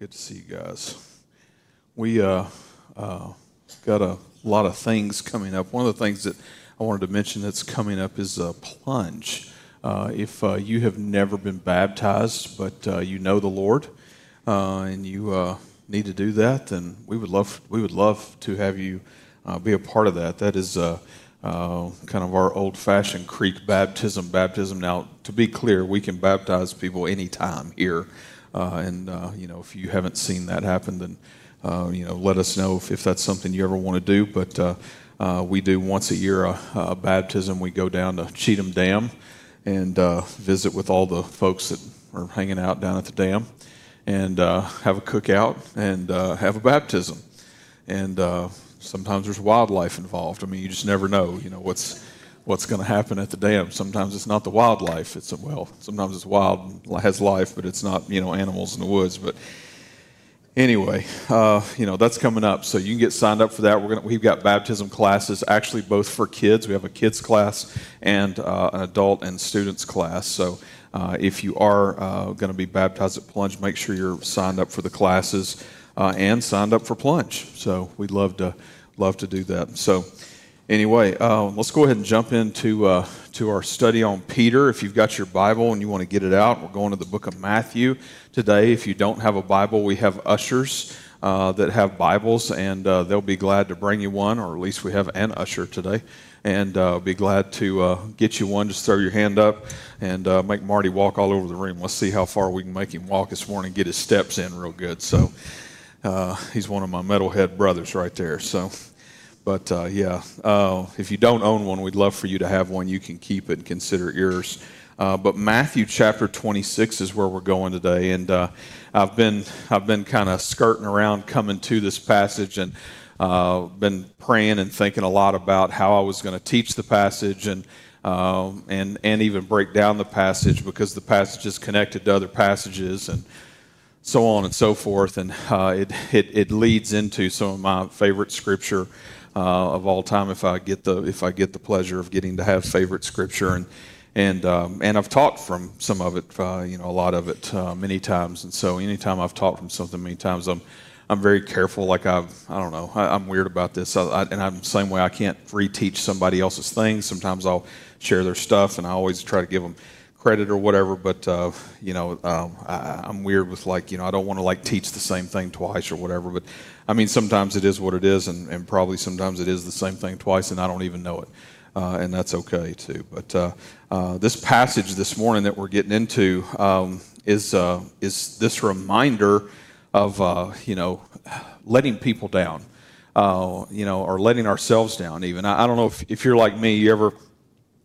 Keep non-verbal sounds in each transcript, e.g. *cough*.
Good to see you guys. We uh, uh, got a lot of things coming up. One of the things that I wanted to mention that's coming up is a plunge. Uh, if uh, you have never been baptized, but uh, you know the Lord uh, and you need to do that, then we would love we would love to have you be a part of that. That is uh, kind of our old-fashioned creek baptism. Baptism. Now, to be clear, we can baptize people anytime here, and uh, you know if you haven't seen that happen, then uh, you know let us know if, if that's something you ever want to do. But uh, uh, we do once a year a, a baptism. We go down to Cheatham Dam and uh, visit with all the folks that are hanging out down at the dam and uh, have a cookout and uh, have a baptism. And uh, sometimes there's wildlife involved. I mean, you just never know, you know, what's what's going to happen at the dam. Sometimes it's not the wildlife. It's well, sometimes it's wild, has life, but it's not, you know, animals in the woods. But anyway, uh, you know that's coming up, so you can get signed up for that. We're gonna we've got baptism classes, actually both for kids. We have a kids class and uh, an adult and students class. So uh, if you are uh, going to be baptized at Plunge, make sure you're signed up for the classes uh, and signed up for Plunge. So we'd love to love to do that. So anyway, uh, let's go ahead and jump into uh, to our study on Peter. If you've got your Bible and you want to get it out, we're going to the book of Matthew today. If you don't have a Bible, we have ushers uh, that have Bibles, and uh, they'll be glad to bring you one, or at least we have an usher today, and uh, be glad to uh, get you one. Just throw your hand up and make Marty walk all over the room. Let's see how far we can make him walk this morning, get his steps in real good. So. He's one of my metalhead brothers right there. So, but uh, yeah, uh, if you don't own one, we'd love for you to have one. You can keep it and consider it yours. Uh, but Matthew chapter 26 is where we're going today, and uh, I've been I've been kind of skirting around coming to this passage, and uh, been praying and thinking a lot about how I was going to teach the passage and. Um, and and even break down the passage because the passage is connected to other passages and so on and so forth. And uh, it, it, it leads into some of my favorite scripture uh, of all time. If I get the if I get the pleasure of getting to have favorite scripture and and um, and I've taught from some of it, uh, you know, a lot of it uh, many times. And so anytime I've taught from something many times, I'm I'm very careful. Like I've I don't know I, am weird about this, I, I, and I'm the same way. I can't reteach somebody else's things. Sometimes I'll share their stuff, and I always try to give them credit or whatever, but uh, you know, um, I, am weird with like, you know, I don't want to like teach the same thing twice or whatever. But I mean, sometimes it is what it is, and, and probably sometimes it is the same thing twice, and I don't even know it, uh, and that's okay too. But uh, uh this passage this morning that we're getting into um, is uh, is this reminder of uh, you know letting people down, you know, or letting ourselves down. Even I, I don't know if, if you're like me, you ever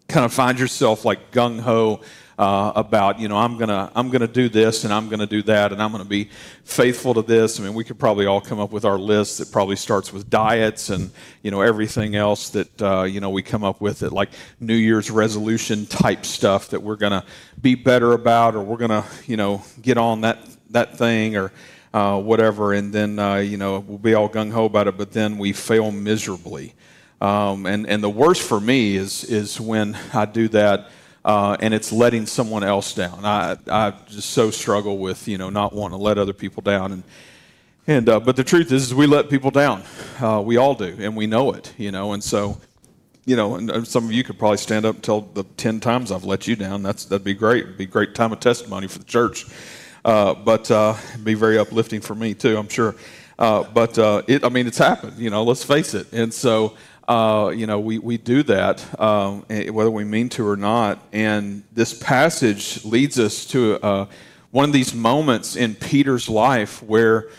kind of find yourself like gung ho uh, about you know I'm gonna I'm gonna do this and I'm gonna do that and I'm gonna be faithful to this. I mean, we could probably all come up with our list that probably starts with diets and you know everything else that uh, you know we come up with it like New Year's resolution type stuff that we're gonna be better about or we're gonna you know get on that that thing or uh, whatever, and then uh, you know we'll be all gung ho about it, but then we fail miserably. Um, and and the worst for me is is when I do that uh, and it's letting someone else down. I, I just so struggle with, you know, not wanting to let other people down. And, and uh, but the truth is, is we let people down. Uh, we all do, and we know it, you know. And so, you know, and some of you could probably stand up and tell the ten times I've let you down. That's that'd be great. It'd be a great time of testimony for the church. Uh, but uh, it'd be very uplifting for me too, I'm sure. Uh, but it, I mean, it's happened. You know, let's face it. And so uh, you know, we, we do that, um, eh, whether we mean to or not. And this passage leads us to uh, one of these moments in Peter's life where,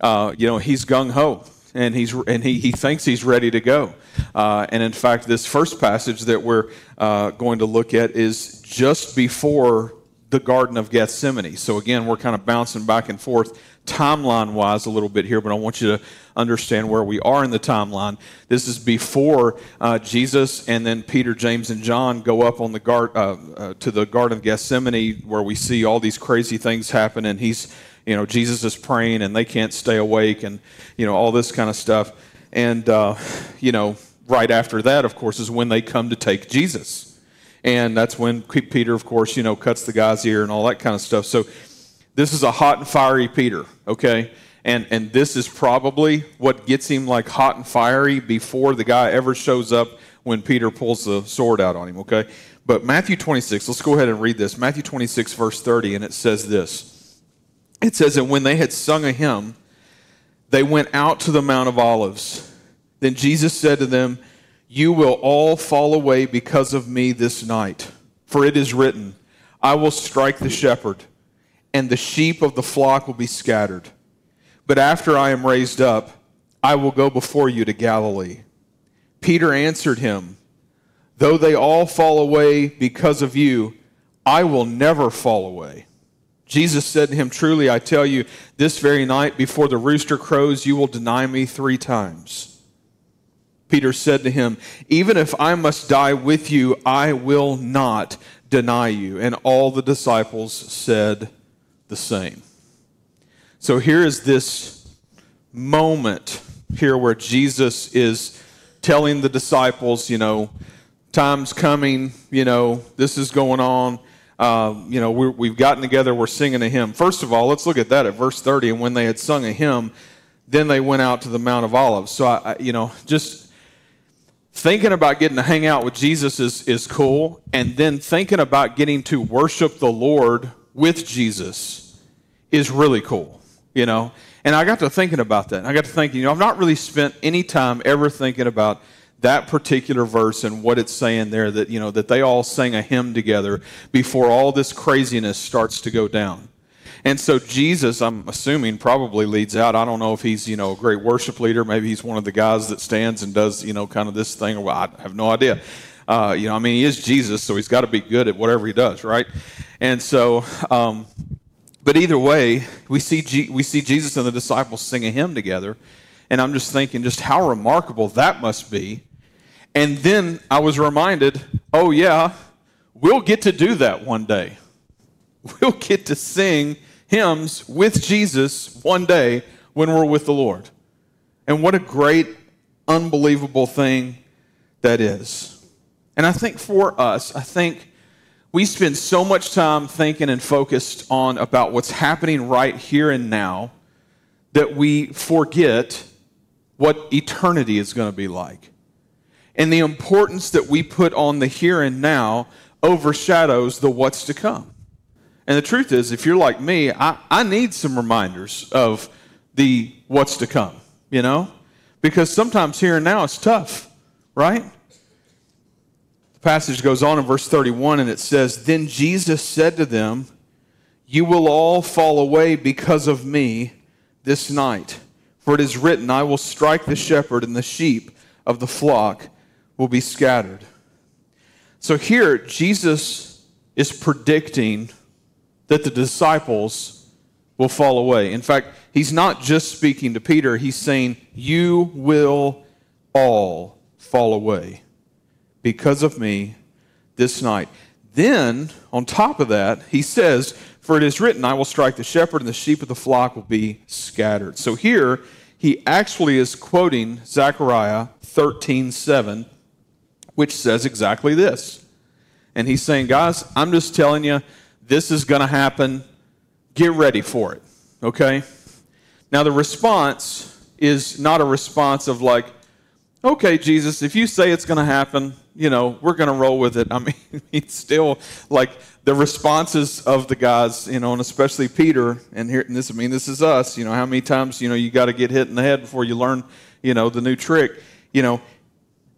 uh, you know, he's gung ho and, he's, and he, he thinks he's ready to go. Uh, and in fact, this first passage that we're uh, going to look at is just before the Garden of Gethsemane. So again, we're kind of bouncing back and forth timeline wise a little bit here, but I want you to understand where we are in the timeline. This is before uh, Jesus and then Peter, James, and John go up on the guard, uh, uh, to the Garden of Gethsemane, where we see all these crazy things happen, and he's, you know, Jesus is praying, and they can't stay awake, and you know all this kind of stuff. And uh, you know, right after that, of course, is when they come to take Jesus, and that's when Peter, of course, you know, cuts the guy's ear and all that kind of stuff. So this is a hot and fiery Peter, okay? And, and this is probably what gets him like hot and fiery before the guy ever shows up when Peter pulls the sword out on him, okay? But Matthew 26, let's go ahead and read this. Matthew 26, verse 30, and it says this. It says, And when they had sung a hymn, they went out to the Mount of Olives. Then Jesus said to them, You will all fall away because of me this night. For it is written, I will strike the shepherd, and the sheep of the flock will be scattered. But after I am raised up, I will go before you to Galilee. Peter answered him, Though they all fall away because of you, I will never fall away. Jesus said to him, Truly, I tell you, this very night before the rooster crows, you will deny me three times. Peter said to him, Even if I must die with you, I will not deny you. And all the disciples said the same. So here is this moment here where Jesus is telling the disciples, you know, time's coming, you know, this is going on. Uh, you know, we have gotten together, we're singing a hymn. First of all, let's look at that at verse 30. And when they had sung a hymn, then they went out to the Mount of Olives. So, I, I, you know, just thinking about getting to hang out with Jesus is, is cool. And then thinking about getting to worship the Lord with Jesus is really cool, you know. And I got to thinking about that. I got to thinking, you know, I've not really spent any time ever thinking about that particular verse and what it's saying there that you know that they all sang a hymn together before all this craziness starts to go down. And so jesus i'm assuming probably leads out. I don't know if he's you know a great worship leader. Maybe he's one of the guys that stands and does you know kind of this thing. Well i have no idea. Uh, you know i mean he is jesus so he's got to be good at whatever he does right? And so um, but either way we see G- we see jesus and the disciples sing a hymn together and I'm just thinking just how remarkable that must be. And then I was reminded, oh, yeah, we'll get to do that one day. *laughs* We'll get to sing hymns with Jesus one day when we're with the Lord. And what a great, unbelievable thing that is. And I think for us, I think we spend so much time thinking and focused on about what's happening right here and now that we forget what eternity is going to be like. And the importance that we put on the here and now overshadows the what's to come. And the truth is, if you're like me, I, I need some reminders of the what's to come, you know? Because sometimes here and now it's tough, right? Passage goes on in verse 31 and it says, Then Jesus said to them, You will all fall away because of me this night. For it is written, I will strike the shepherd, and the sheep of the flock will be scattered. So here, Jesus is predicting that the disciples will fall away. In fact, he's not just speaking to Peter, he's saying, You will all fall away because of me this night. Then, on top of that, he says, For it is written, I will strike the shepherd, and the sheep of the flock will be scattered. So here, he actually is quoting Zechariah 13 7, which says exactly this. And he's saying, guys, I'm just telling you, this is going to happen. Get ready for it. Okay? Now, the response is not a response of like, okay, Jesus, if you say it's going to happen, you know, we're going to roll with it. I *laughs* mean, it's still like the responses of the guys, you know, and especially Peter, and here, and this, I mean, this is us, you know, how many times, you know, you got to get hit in the head before you learn, you know, the new trick. You know,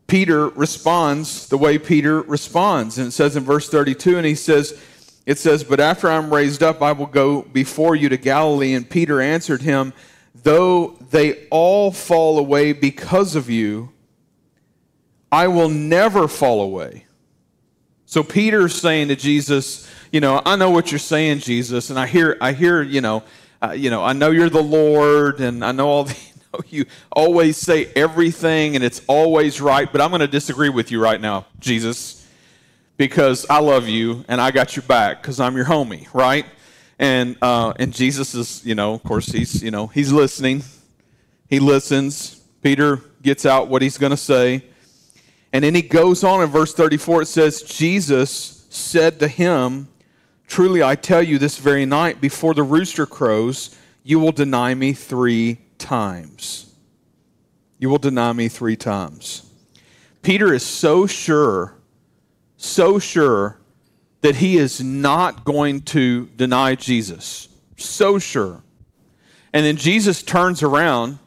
Peter responds the way Peter responds. And it says in verse 32, and he says, it says, But after I'm raised up, I will go before you to Galilee. And Peter answered him, Though they all fall away because of you, I will never fall away. So Peter's saying to Jesus, you know, I know what you're saying, Jesus, and I hear, I hear, you know, uh, you know, I know you're the Lord, and I know all *laughs* the, you, know, you always say everything, and it's always right. But I'm going to disagree with you right now, Jesus, because I love you and I got your back because I'm your homie, right? And uh, and Jesus is, you know, of course, he's, you know, he's listening. He listens. Peter gets out what he's going to say. And then he goes on in verse 34, it says, Jesus said to him, Truly, I tell you, this very night, before the rooster crows, you will deny me three times. You will deny me three times. Peter is so sure, so sure that he is not going to deny Jesus. So sure. And then Jesus turns around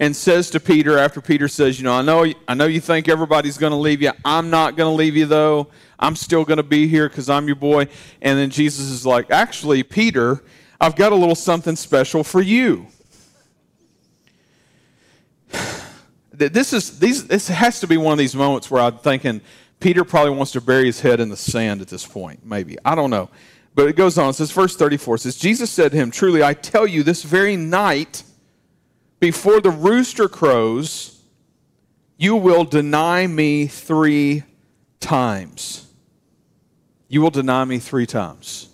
and says to Peter after Peter says, "You know, I know I know you think everybody's going to leave you. I'm not going to leave you though. I'm still going to be here cuz I'm your boy." And then Jesus is like, "Actually, Peter, I've got a little something special for you." *sighs* This is these this has to be one of these moments where I'm thinking Peter probably wants to bury his head in the sand at this point, maybe. I don't know. But it goes on. It says, verse 34 says, Jesus said to him, Truly, I tell you, this very night, before the rooster crows, you will deny me three times. You will deny me three times.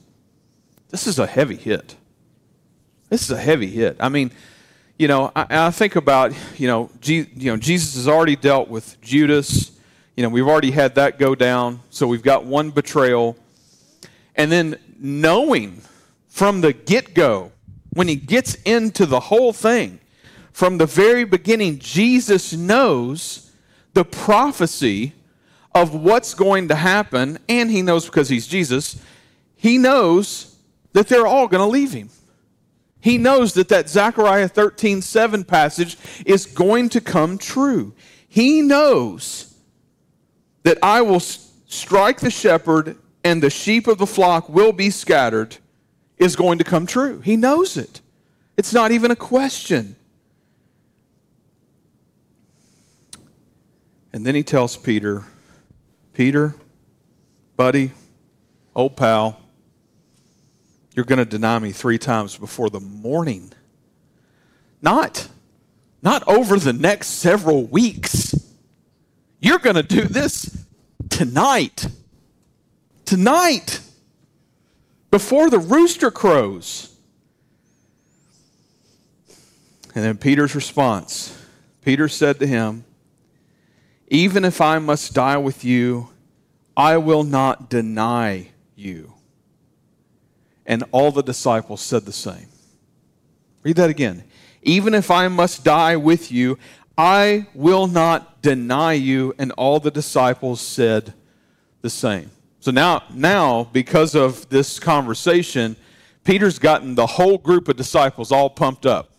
This is a heavy hit. This is a heavy hit. I mean, you know, I, I think about, you know, G, you know, Jesus has already dealt with Judas. You know, we've already had that go down. So we've got one betrayal. And then knowing from the get go, when he gets into the whole thing, from the very beginning, Jesus knows the prophecy of what's going to happen, and he knows because he's Jesus, he knows that they're all going to leave him. He knows that that Zechariah 13 7 passage is going to come true. He knows that I will strike the shepherd and the sheep of the flock will be scattered is going to come true. He knows it. It's not even a question. And then he tells Peter, Peter, buddy, old pal, you're going to deny me three times before the morning. Not, not over the next several weeks. You're going to do this tonight. Tonight. Before the rooster crows. And then Peter's response Peter said to him, even if I must die with you, I will not deny you. And all the disciples said the same. Read that again. Even if I must die with you, I will not deny you. And all the disciples said the same. So now, now because of this conversation, Peter's gotten the whole group of disciples all pumped up.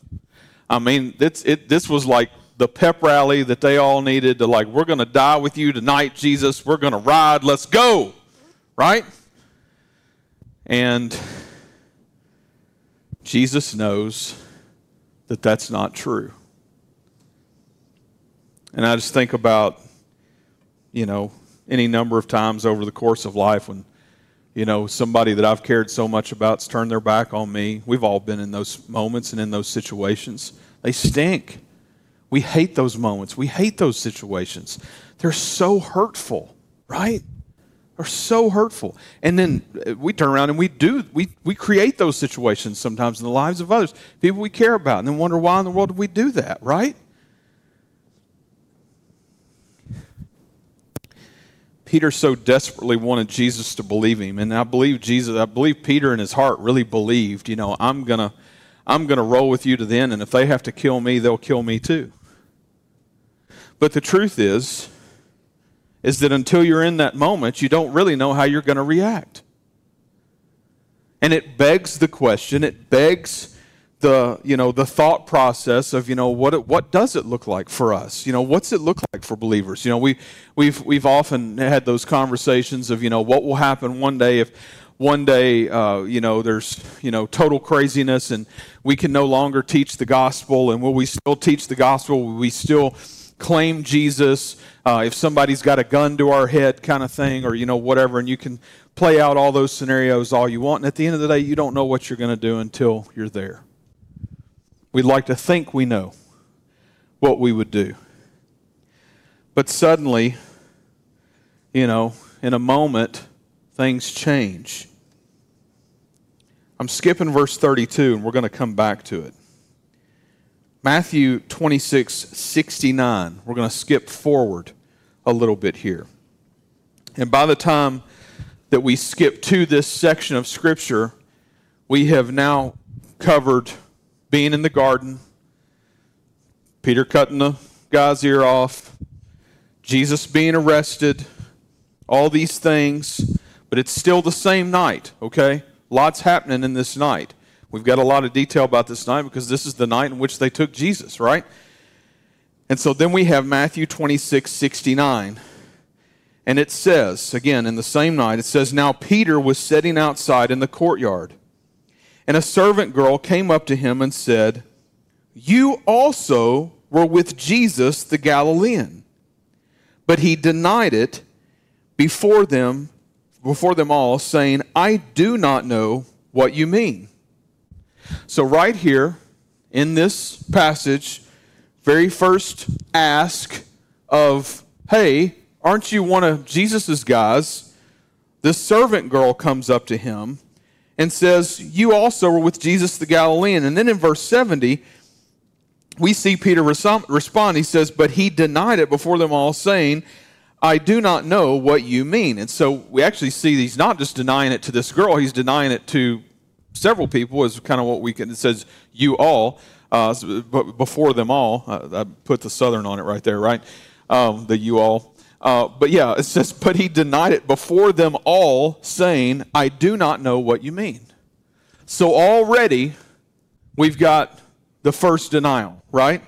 I mean, it, this was like the pep rally that they all needed to like we're going to die with you tonight jesus. We're going to ride. Let's go. Right? And jesus knows that that's not true. And i just think about you know any number of times over the course of life when you know somebody that i've cared so much about's turned their back on me. We've all been in those moments and in those situations. They stink we hate those moments. We hate those situations. They're so hurtful, right? They're so hurtful. And then uh, we turn around and we do, we, we create those situations sometimes in the lives of others, people we care about, and then wonder why in the world did we do that, right? Peter so desperately wanted Jesus to believe him. And I believe Jesus, I believe Peter in his heart really believed, you know, I'm to I'm to roll with you to the end, and if they have to kill me, they'll kill me too. But the truth is, is that until you're in that moment, you don't really know how you're going to react. And it begs the question, it begs the, you know, the thought process of, you know, what, what does it look like for us? You know, what's it look like for believers? You know, we, we've, we've often had those conversations of, you know, what will happen one day if one day, uh, you know, there's, you know, total craziness and we can no longer teach the gospel. And will we still teach the gospel? Will we still claim Jesus, uh, if somebody's got a gun to our head kind of thing, or, you know, whatever, and you can play out all those scenarios all you want. And at the end of the day, you don't know what you're going to do until you're there. We'd like to think we know what we would do. But suddenly, you know, in a moment, things change. I'm skipping verse 32, and we're going to come back to it. Matthew 26, 69. We're going to skip forward a little bit here. And by the time that we skip to this section of Scripture, we have now covered being in the garden, Peter cutting the guy's ear off, Jesus being arrested, all these things, but it's still the same night, okay? Lots happening in this night. We've got a lot of detail about this night because this is the night in which they took Jesus, right? And so then we have Matthew 26, 69. And it says, again, in the same night, it says, Now Peter was sitting outside in the courtyard. And a servant girl came up to him and said, You also were with Jesus the Galilean. But he denied it before them, before them all, saying, I do not know what you mean. So, right here in this passage, very first ask of, Hey, Aren't you one of Jesus' guys? The servant girl comes up to him and says, You also were with Jesus the Galilean. And then in verse 70, we see Peter respond. He says, But he denied it before them all, saying, I do not know what you mean. And so we actually see he's not just denying it to this girl, he's denying it to several people, is kind of what we can, it says, you all, uh, but before them all. I, I, put the southern on it right there, right? Um, the you all. Uh, but yeah, it says, but he denied it before them all, saying, I do not know what you mean. So already we've got the first denial, right?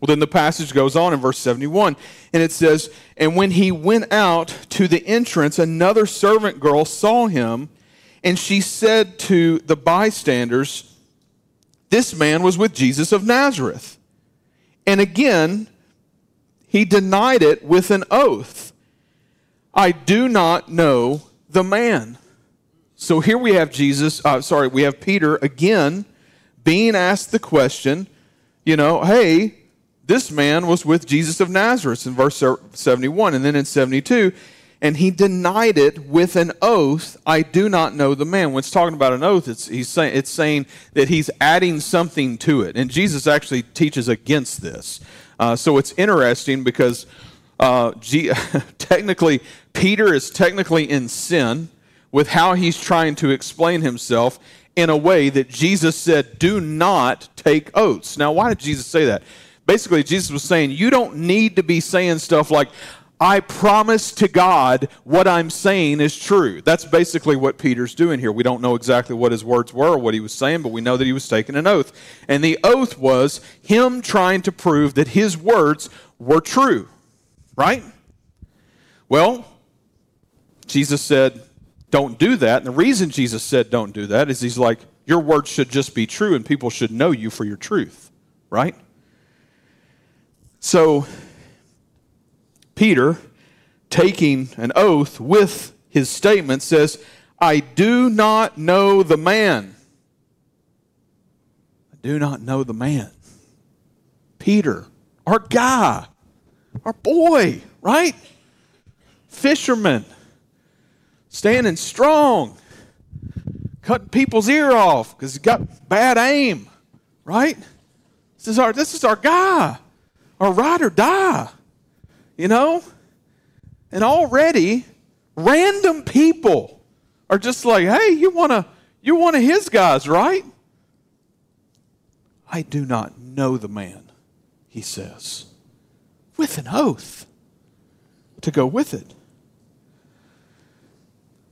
Well, then the passage goes on in verse 71, and it says, And when he went out to the entrance, another servant girl saw him, and she said to the bystanders, This man was with Jesus of Nazareth. And again, he denied it with an oath I do not know the man. So here we have Jesus, uh, sorry, we have Peter again being asked the question, you know, hey, this man was with Jesus of Nazareth in verse 71. And then in 72, and he denied it with an oath i do not know the man when it's talking about an oath it's, he's saying, it's saying that he's adding something to it and jesus actually teaches against this uh, so it's interesting because uh, G- *laughs* technically, Peter is technically in sin with how he's trying to explain himself in a way that Jesus said, do not take oaths. Now, why did Jesus say that? Basically, Jesus was saying, you don't need to be saying stuff like, I promise to God what I'm saying is true. That's basically what Peter's doing here. We don't know exactly what his words were or what he was saying, but we know that he was taking an oath. And the oath was him trying to prove that his words were true. Right? Well, Jesus said, don't do that. And the reason Jesus said don't do that is he's like, your words should just be true and people should know you for your truth. Right? So, Peter, taking an oath with his statement, says, I do not know the man. I do not know the man. Peter, our guy, our boy, right? Fisherman, standing strong, cutting people's ear off because he got bad aim, right? This is our, this is our guy, our ride or die you know? And already, random people are just like, hey, you want to, you're one of his guys, right? I do not know the man, he says, with an oath to go with it.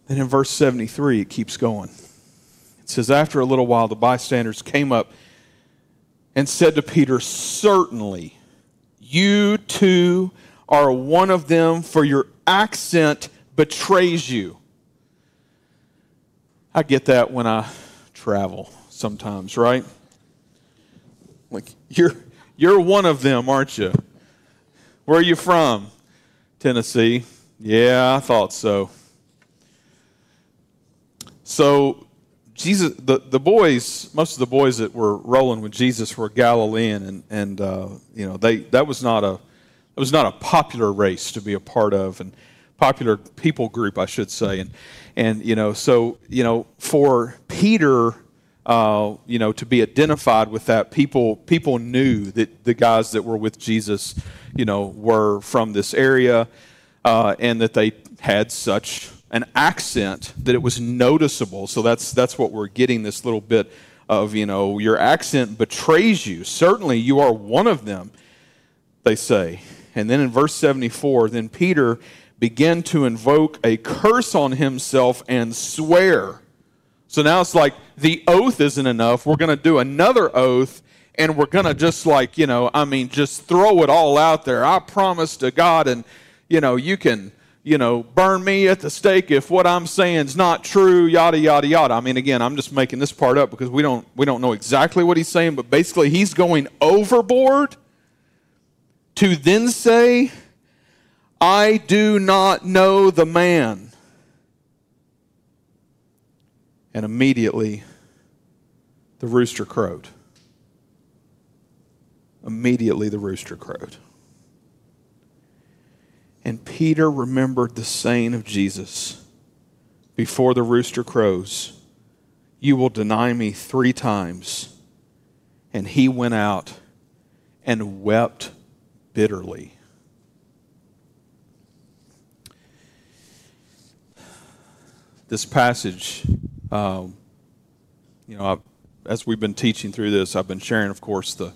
Then in verse 73, it keeps going. It says, After a little while, the bystanders came up and said to Peter, Certainly, you too are one of them, for your accent betrays you. I get that when I travel sometimes, right? Like you're you're one of them, aren't you? Where are you from? Tennessee. Yeah, I thought so. So Jesus, the, the boys, most of the boys that were rolling with Jesus were Galilean, and and uh, you know they that was not a it was not a popular race to be a part of, and popular people group, I should say. And and you know, so you know, for Peter, uh, you know, to be identified with that, people people knew that the guys that were with Jesus, you know, were from this area, uh, and that they had such an accent that it was noticeable. So that's that's what we're getting this little bit of, you know, your accent betrays you. Certainly you are one of them, they say. And then in verse 74, then Peter began to invoke a curse on himself and swear. So now it's like the oath isn't enough. We're going to do another oath and we're going to just like, you know, I mean, just throw it all out there. I promise to God, and, you know, you can, you know, burn me at the stake if what I'm saying is not true, yada, yada, yada. I mean, again, I'm just making this part up because we don't, we don't know exactly what he's saying, but basically he's going overboard to then say, I do not know the man. And immediately the rooster crowed immediately the rooster crowed. And Peter remembered the saying of Jesus before the rooster crows, You will deny me three times. And he went out and wept bitterly. This passage, um, you know, I, as we've been teaching through this, I've been sharing, of course, the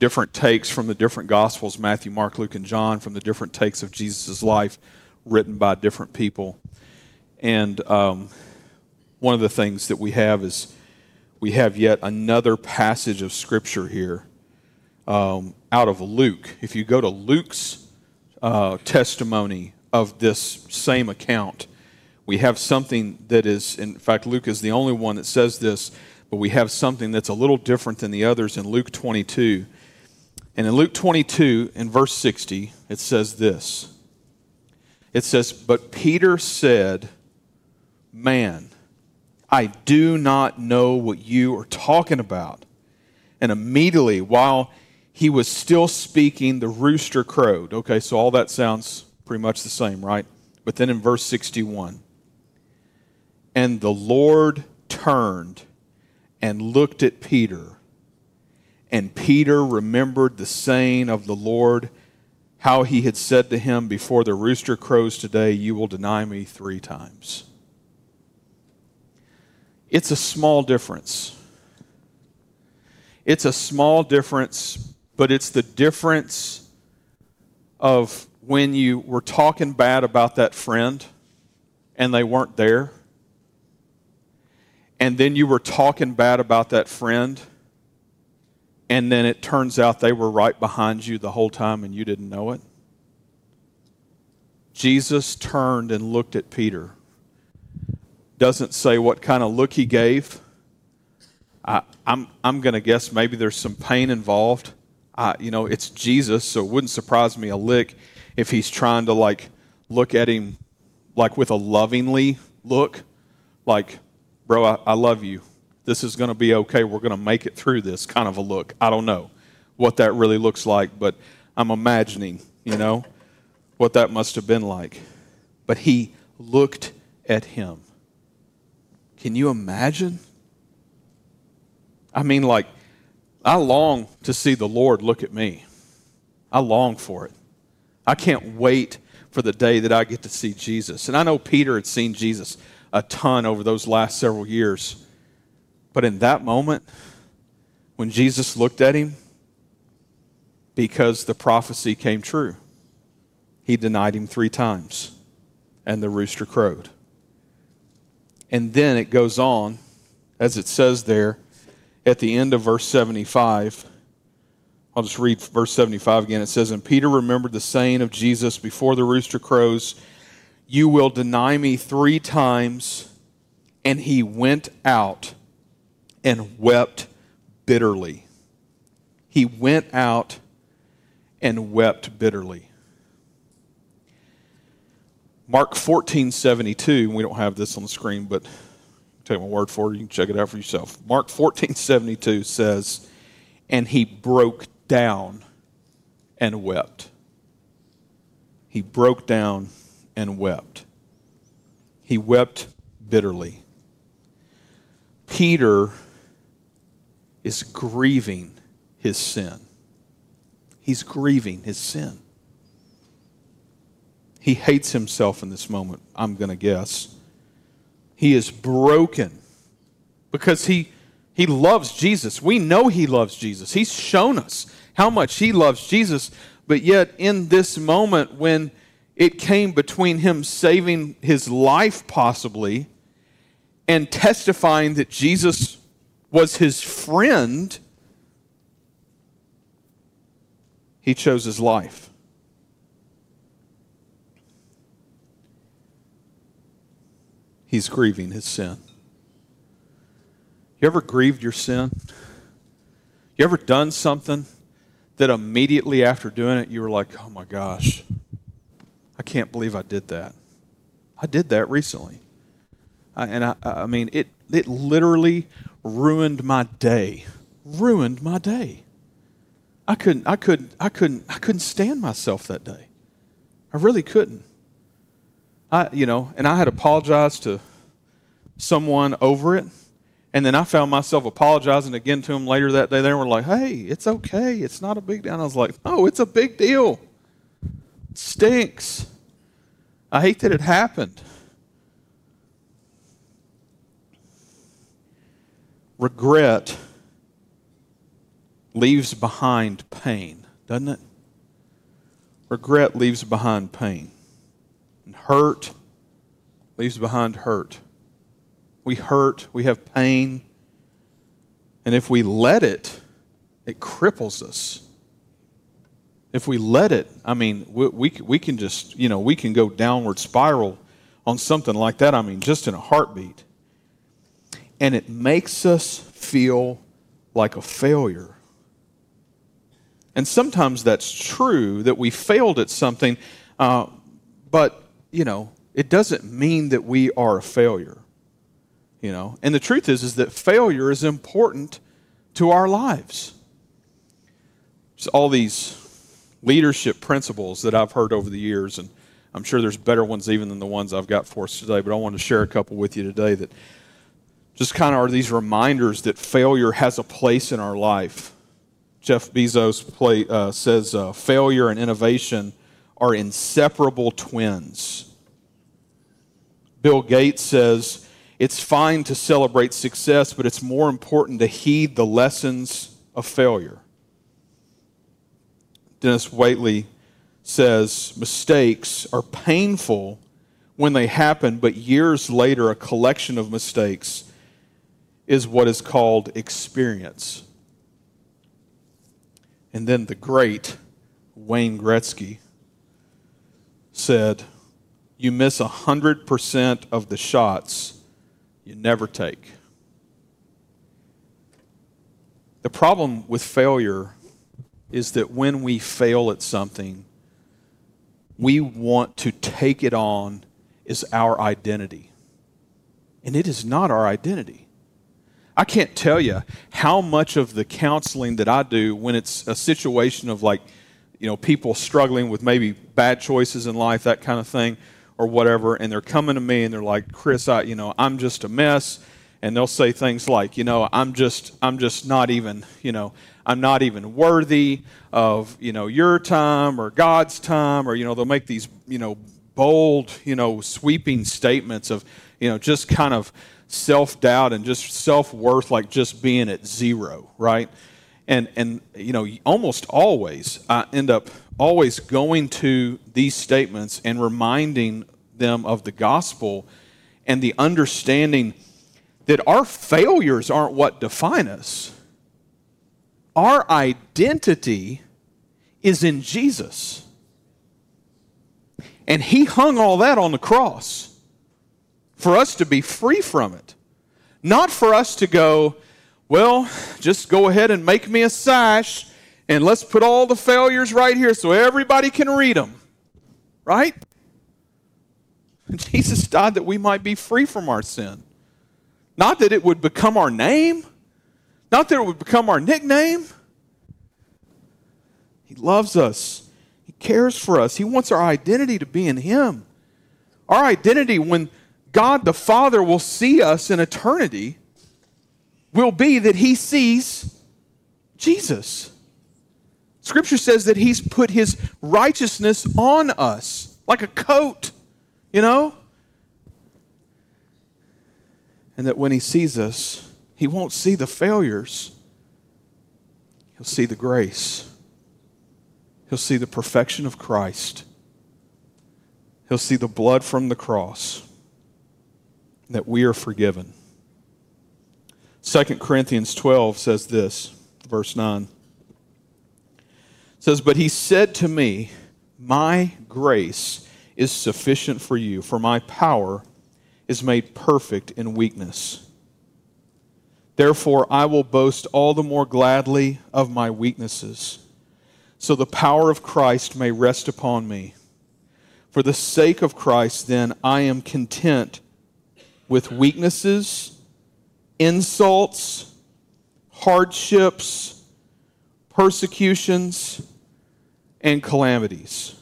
different takes from the different Gospels Matthew, Mark, Luke, and John from the different takes of Jesus' life written by different people. And um, one of the things that we have is we have yet another passage of Scripture here um, out of Luke. If you go to Luke's uh, testimony of this same account, we have something that is, in fact, Luke is the only one that says this, but we have something that's a little different than the others in Luke 22. And in Luke 22, in verse 60, it says this It says, But Peter said, Man, I do not know what you are talking about. And immediately, while he was still speaking, the rooster crowed. Okay, so all that sounds pretty much the same, right? But then in verse 61, and the Lord turned and looked at Peter and Peter remembered the saying of the Lord, how he had said to him, Before the rooster crows today, you will deny me three times. It's a small difference. It's a small difference, but it's the difference of when you were talking bad about that friend and they weren't there, and then you were talking bad about that friend and then it turns out they were right behind you the whole time and you didn't know it? Jesus turned and looked at Peter. Doesn't say what kind of look he gave. I, am I'm, I'm going to guess maybe there's some pain involved. You know, it's Jesus, so it wouldn't surprise me a lick if he's trying to like look at him like with a lovingly look, like, bro, I, I love you this is going to be okay. We're going to make it through this kind of a look. I don't know what that really looks like, but I'm imagining, you know, what that must have been like. But he looked at him. Can you imagine? I mean, like, I long to see the Lord look at me. I long for it. I can't wait for the day that I get to see Jesus. And I know Peter had seen Jesus a ton over those last several years. But in that moment, when Jesus looked at him, because the prophecy came true, he denied him three times, and the rooster crowed. And then it goes on, as it says there at the end of verse 75. I'll just read verse 75 again. It says, And Peter remembered the saying of Jesus before the rooster crows, You will deny me three times. And he went out and wept bitterly. He went out and wept bitterly. Mark 14 72, we don't have this on the screen, but take my word for it, you can check it out for yourself. Mark 14 72 says, And he broke down and wept. He broke down and wept. He wept bitterly. Peter is grieving his sin. He's grieving his sin. He hates himself in this moment, I'm going to guess. He is broken because he, he loves Jesus. We know he loves Jesus. He's shown us how much he loves Jesus. But yet, in this moment, when it came between him saving his life, possibly, and testifying that Jesus was his friend, he chose his life. He's grieving his sin. You ever grieved your sin? You ever done something that immediately after doing it you were like, oh my gosh, I can't believe I did that? I did that recently. I, and I, I mean, it, it literally ruined my day. Ruined my day. I couldn't, I couldn't, I couldn't, I couldn't stand myself that day. I really couldn't. I, you know, and I had apologized to someone over it. And then I found myself apologizing again to them later that day. They were like, hey, it's okay. It's not a big deal. And I was like, oh, it's a big deal. It stinks. I hate that it happened. Regret leaves behind pain, doesn't it? Regret leaves behind pain. And hurt leaves behind hurt. We hurt, we have pain, and if we let it, it cripples us. If we let it, I mean, we, we, we can just, you know, we can go downward spiral on something like that, I mean, just in a heartbeat. And it makes us feel like a failure. And sometimes that's true that we failed at something, uh, but, you know, it doesn't mean that we are a failure. You know, and the truth is, is that failure is important to our lives. There's all these leadership principles that I've heard over the years, and I'm sure there's better ones even than the ones I've got for us today, but I want to share a couple with you today that just kind of are these reminders that failure has a place in our life. Jeff Bezos play, uh, says uh, failure and innovation are inseparable twins. Bill Gates says it's fine to celebrate success, but it's more important to heed the lessons of failure. Dennis Waitley says mistakes are painful when they happen, but years later, a collection of mistakes is what is called experience. And then the great Wayne Gretzky said, You miss 100% of the shots you never take. The problem with failure is that when we fail at something, we want to take it on as our identity. And it is not our identity. I can't tell you how much of the counseling that I do when it's a situation of like, you know, people struggling with maybe bad choices in life, that kind of thing, or whatever, and they're coming to me and they're like, Chris, I, you know, I'm just a mess. And they'll say things like, you know, I'm just, I'm just not even, you know, I'm not even worthy of, you know, your time or God's time, or, you know, they'll make these, you know, bold, you know, sweeping statements of, you know, just kind of self doubt and just self worth, like just being at zero, right? And, and, you know, almost always I end up always going to these statements and reminding them of the gospel and the understanding that our failures aren't what define us. Our identity is in Jesus. And He hung all that on the cross for us to be free from it. Not for us to go, well, just go ahead and make me a sash and let's put all the failures right here so everybody can read them. Right? *laughs* Jesus died that we might be free from our sin. Not that it would become our name, not that it would become our nickname. He loves us, He cares for us, He wants our identity to be in Him. Our identity, when God the Father will see us in eternity, will be that He sees Jesus. Scripture says that He's put His righteousness on us. like a coat, you know? And that when he sees us, he won't see the failures, he'll see the grace, he'll see the perfection of Christ, he'll see the blood from the cross, that we are forgiven. 2 Corinthians 12 says this, verse 9 says, But he said to me, My grace is sufficient for you, for my power is made perfect in weakness. Therefore, I will boast all the more gladly of my weaknesses, so the power of Christ may rest upon me. For the sake of Christ, then, I am content with weaknesses, insults, hardships persecutions, and calamities.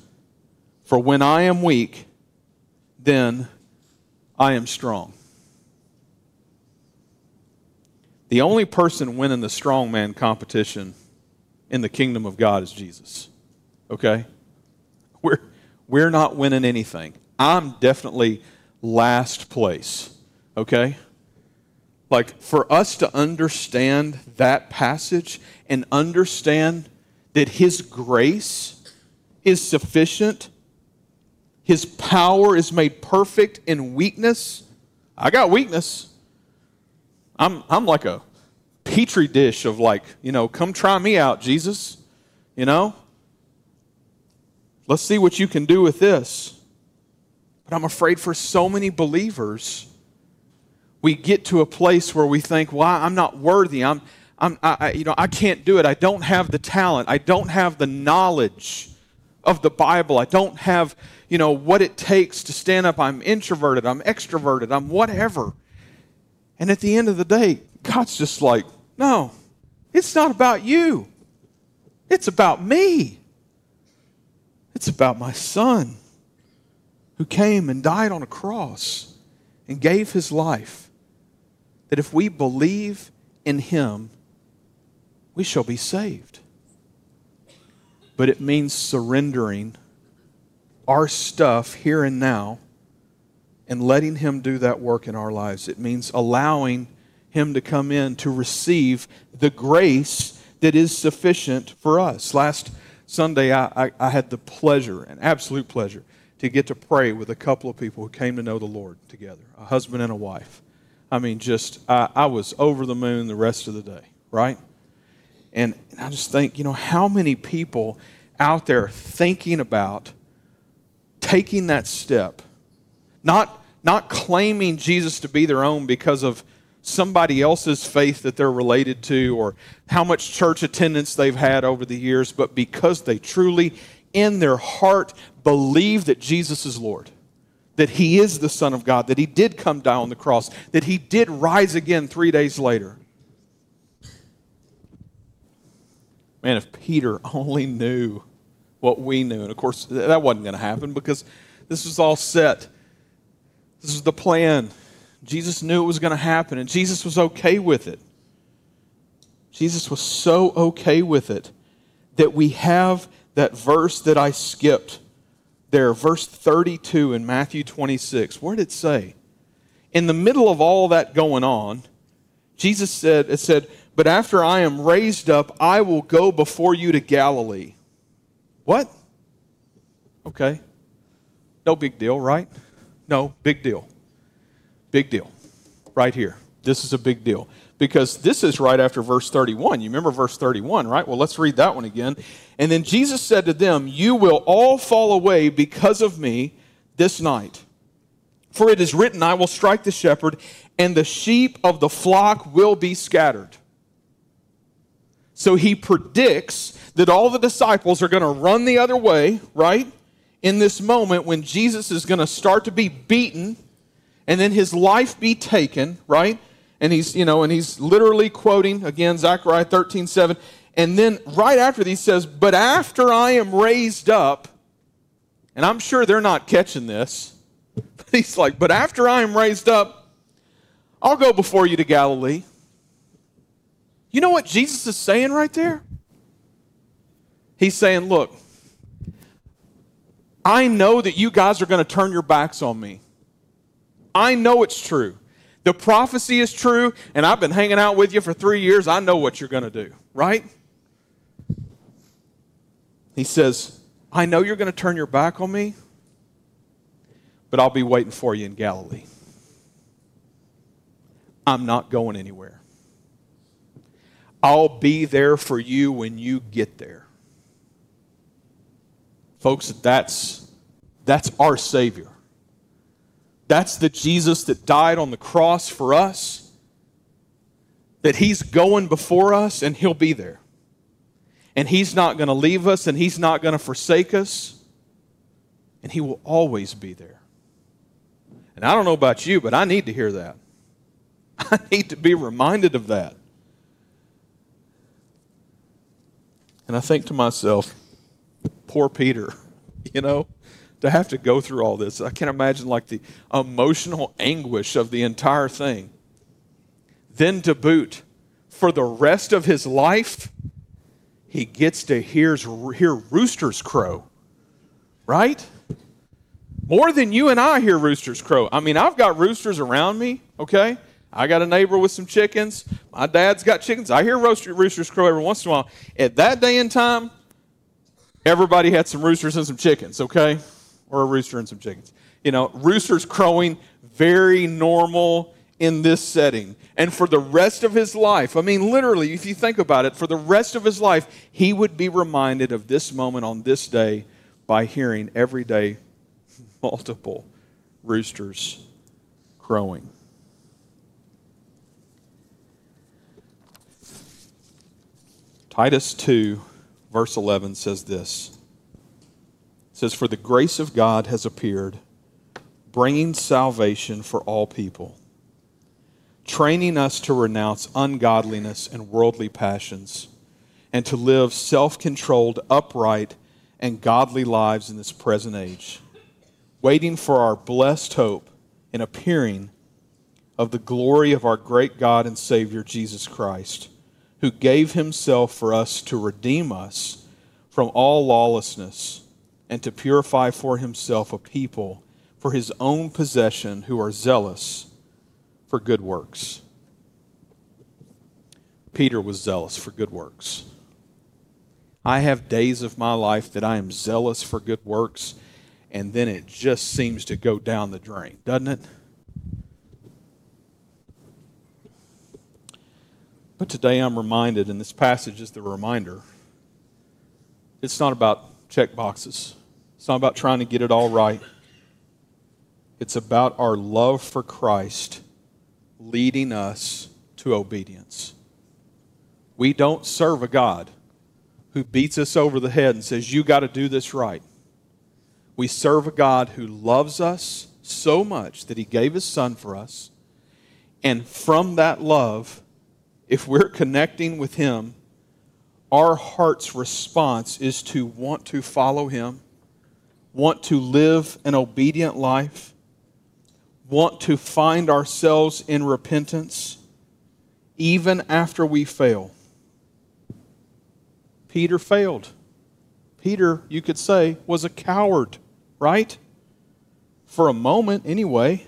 For when I am weak, then I am strong. The only person winning the strongman competition in the kingdom of God is Jesus. Okay? We're, we're not winning anything. I'm definitely last place. Okay? Like, for us to understand that passage and understand that His grace is sufficient, His power is made perfect in weakness. I got weakness. I'm, I'm like a petri dish of, like, you know, come try me out, Jesus. You know? Let's see what you can do with this. But I'm afraid for so many believers, we get to a place where we think, well, I'm not worthy. I'm, I'm, I, you know, I can't do it. I don't have the talent. I don't have the knowledge of the Bible. I don't have, you know, what it takes to stand up. I'm introverted. I'm extroverted. I'm whatever. And at the end of the day, God's just like, no, it's not about you. It's about me. It's about my son who came and died on a cross and gave his life that if we believe in him, we shall be saved. But it means surrendering our stuff here and now and letting him do that work in our lives. It means allowing him to come in to receive the grace that is sufficient for us. Last Sunday, I, I, I had the pleasure, an absolute pleasure, to get to pray with a couple of people who came to know the Lord together a husband and a wife. I mean, just, I, I was over the moon the rest of the day, right? And, and I just think, you know, how many people out there thinking about taking that step, not, not claiming Jesus to be their own because of somebody else's faith that they're related to or how much church attendance they've had over the years, but because they truly, in their heart, believe that Jesus is Lord that he is the Son of God, that he did come down on the cross, that he did rise again three days later. Man, if Peter *laughs* only knew what we knew, and of course that wasn't going to happen because this was all set. This was the plan. Jesus knew it was going to happen, and Jesus was okay with it. Jesus was so okay with it that we have that verse that I skipped there, verse 32 in Matthew 26. What did it say? In the middle of all that going on, Jesus said, It said, But after I am raised up, I will go before you to Galilee. What? Okay. No big deal, right? No, big deal. Big deal. Right here. This is a big deal because this is right after verse 31. You remember verse 31, right? Well, let's read that one again. And then Jesus said to them, You will all fall away because of me this night. For it is written, I will strike the shepherd, and the sheep of the flock will be scattered. So he predicts that all the disciples are going to run the other way, right? In this moment when Jesus is going to start to be beaten and then his life be taken, right? And he's, you know, and he's literally quoting again Zechariah 13, 7. And then right after he says, But after I am raised up, and I'm sure they're not catching this. *laughs* But he's like, But after I am raised up, I'll go before you to Galilee. You know what Jesus is saying right there? He's saying, Look, I know that you guys are going to turn your backs on me. I know it's true. The prophecy is true, and I've been hanging out with you for three years. I know what you're going to do, right? He says, I know you're going to turn your back on me, but I'll be waiting for you in Galilee. I'm not going anywhere. I'll be there for you when you get there. Folks, that's, that's our Savior. That's the Jesus that died on the cross for us. That He's going before us and He'll be there. And He's not going to leave us and He's not going to forsake us. And He will always be there. And I don't know about you, but I need to hear that. *laughs* I need to be reminded of that. And I think to myself, poor Peter, *laughs* you know, to have to go through all this. I can't imagine like the emotional anguish of the entire thing. Then to boot, for the rest of his life, he gets to hear, hear roosters crow, right? More than you and I hear roosters crow. I mean, I've got roosters around me, okay? I got a neighbor with some chickens. My dad's got chickens. I hear roosters crow every once in a while. At that day and time, everybody had some roosters and some chickens, okay? Or a rooster and some chickens. You know, roosters crowing, very normal in this setting. And for the rest of his life, I mean, literally, if you think about it, for the rest of his life, he would be reminded of this moment on this day by hearing every day *laughs* multiple roosters crowing. Titus 2, verse 11 says this. Says, For the grace of God has appeared, bringing salvation for all people, training us to renounce ungodliness and worldly passions, and to live self controlled, upright, and godly lives in this present age, waiting for our blessed hope and appearing of the glory of our great God and Savior, Jesus Christ who gave himself for us to redeem us from all lawlessness and to purify for himself a people for his own possession who are zealous for good works. Peter was zealous for good works. I have days of my life that I am zealous for good works, and then it just seems to go down the drain, doesn't it? But today I'm reminded, and this passage is the reminder, it's not about check boxes. It's not about trying to get it all right. It's about our love for Christ leading us to obedience. We don't serve a God who beats us over the head and says, You got to do this right. We serve a God who loves us so much that he gave his son for us. And from that love, if we're connecting with Him, our heart's response is to want to follow Him, want to live an obedient life, want to find ourselves in repentance, even after we fail. Peter failed. Peter, you could say, was a coward, right? For a moment, anyway.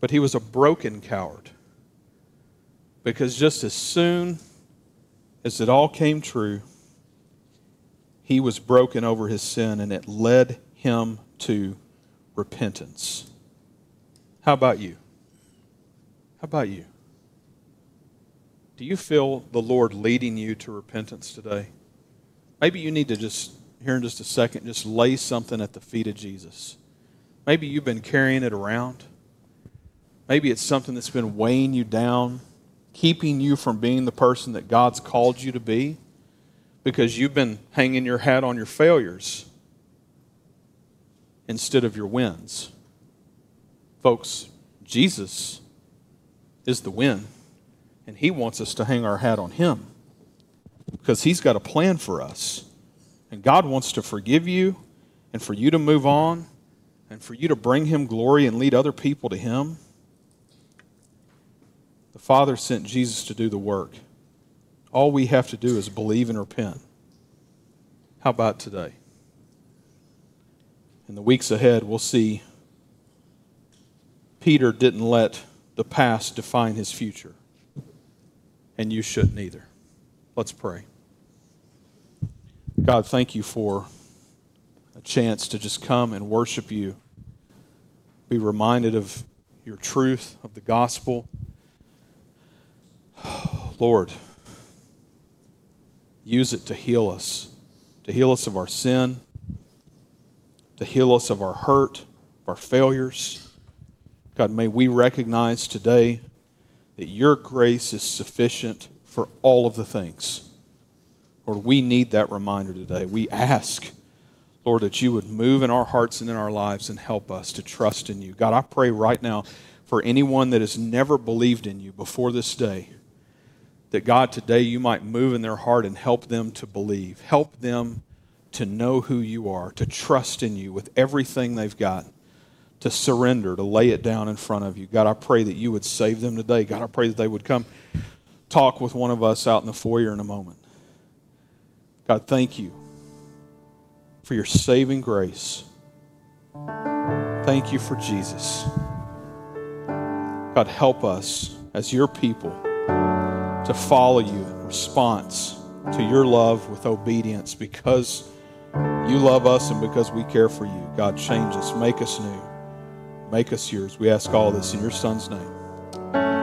But he was a broken coward. Because just as soon as it all came true, he was broken over his sin and it led him to repentance. How about you? How about you? Do you feel the Lord leading you to repentance today? Maybe you need to just, here in just a second, just lay something at the feet of Jesus. Maybe you've been carrying it around. Maybe it's something that's been weighing you down keeping you from being the person that God's called you to be because you've been hanging your hat on your failures instead of your wins. Folks, Jesus is the win, and He wants us to hang our hat on Him because He's got a plan for us. And God wants to forgive you and for you to move on and for you to bring Him glory and lead other people to Him. The Father sent Jesus to do the work. All we have to do is believe and repent. How about today? in the weeks ahead, we'll see Peter didn't let the past define his future. And you shouldn't either. Let's pray. God, thank you for a chance to just come and worship you, be reminded of your truth, of the gospel. Lord, use it to heal us, to heal us of our sin, to heal us of our hurt, of our failures. God, may we recognize today that your grace is sufficient for all of the things. Lord, we need that reminder today. We ask, Lord, that you would move in our hearts and in our lives and help us to trust in you. God, I pray right now for anyone that has never believed in you before this day, that God, today you might move in their heart and help them to believe. Help them to know who you are, to trust in you with everything they've got, to surrender, to lay it down in front of you. God, I pray that you would save them today. God, I pray that they would come talk with one of us out in the foyer in a moment. God, thank you for your saving grace. Thank you for Jesus. God, help us as your people to follow you in response to your love with obedience because you love us and because we care for you. God, change us, make us new, make us yours. We ask all this in your Son's name.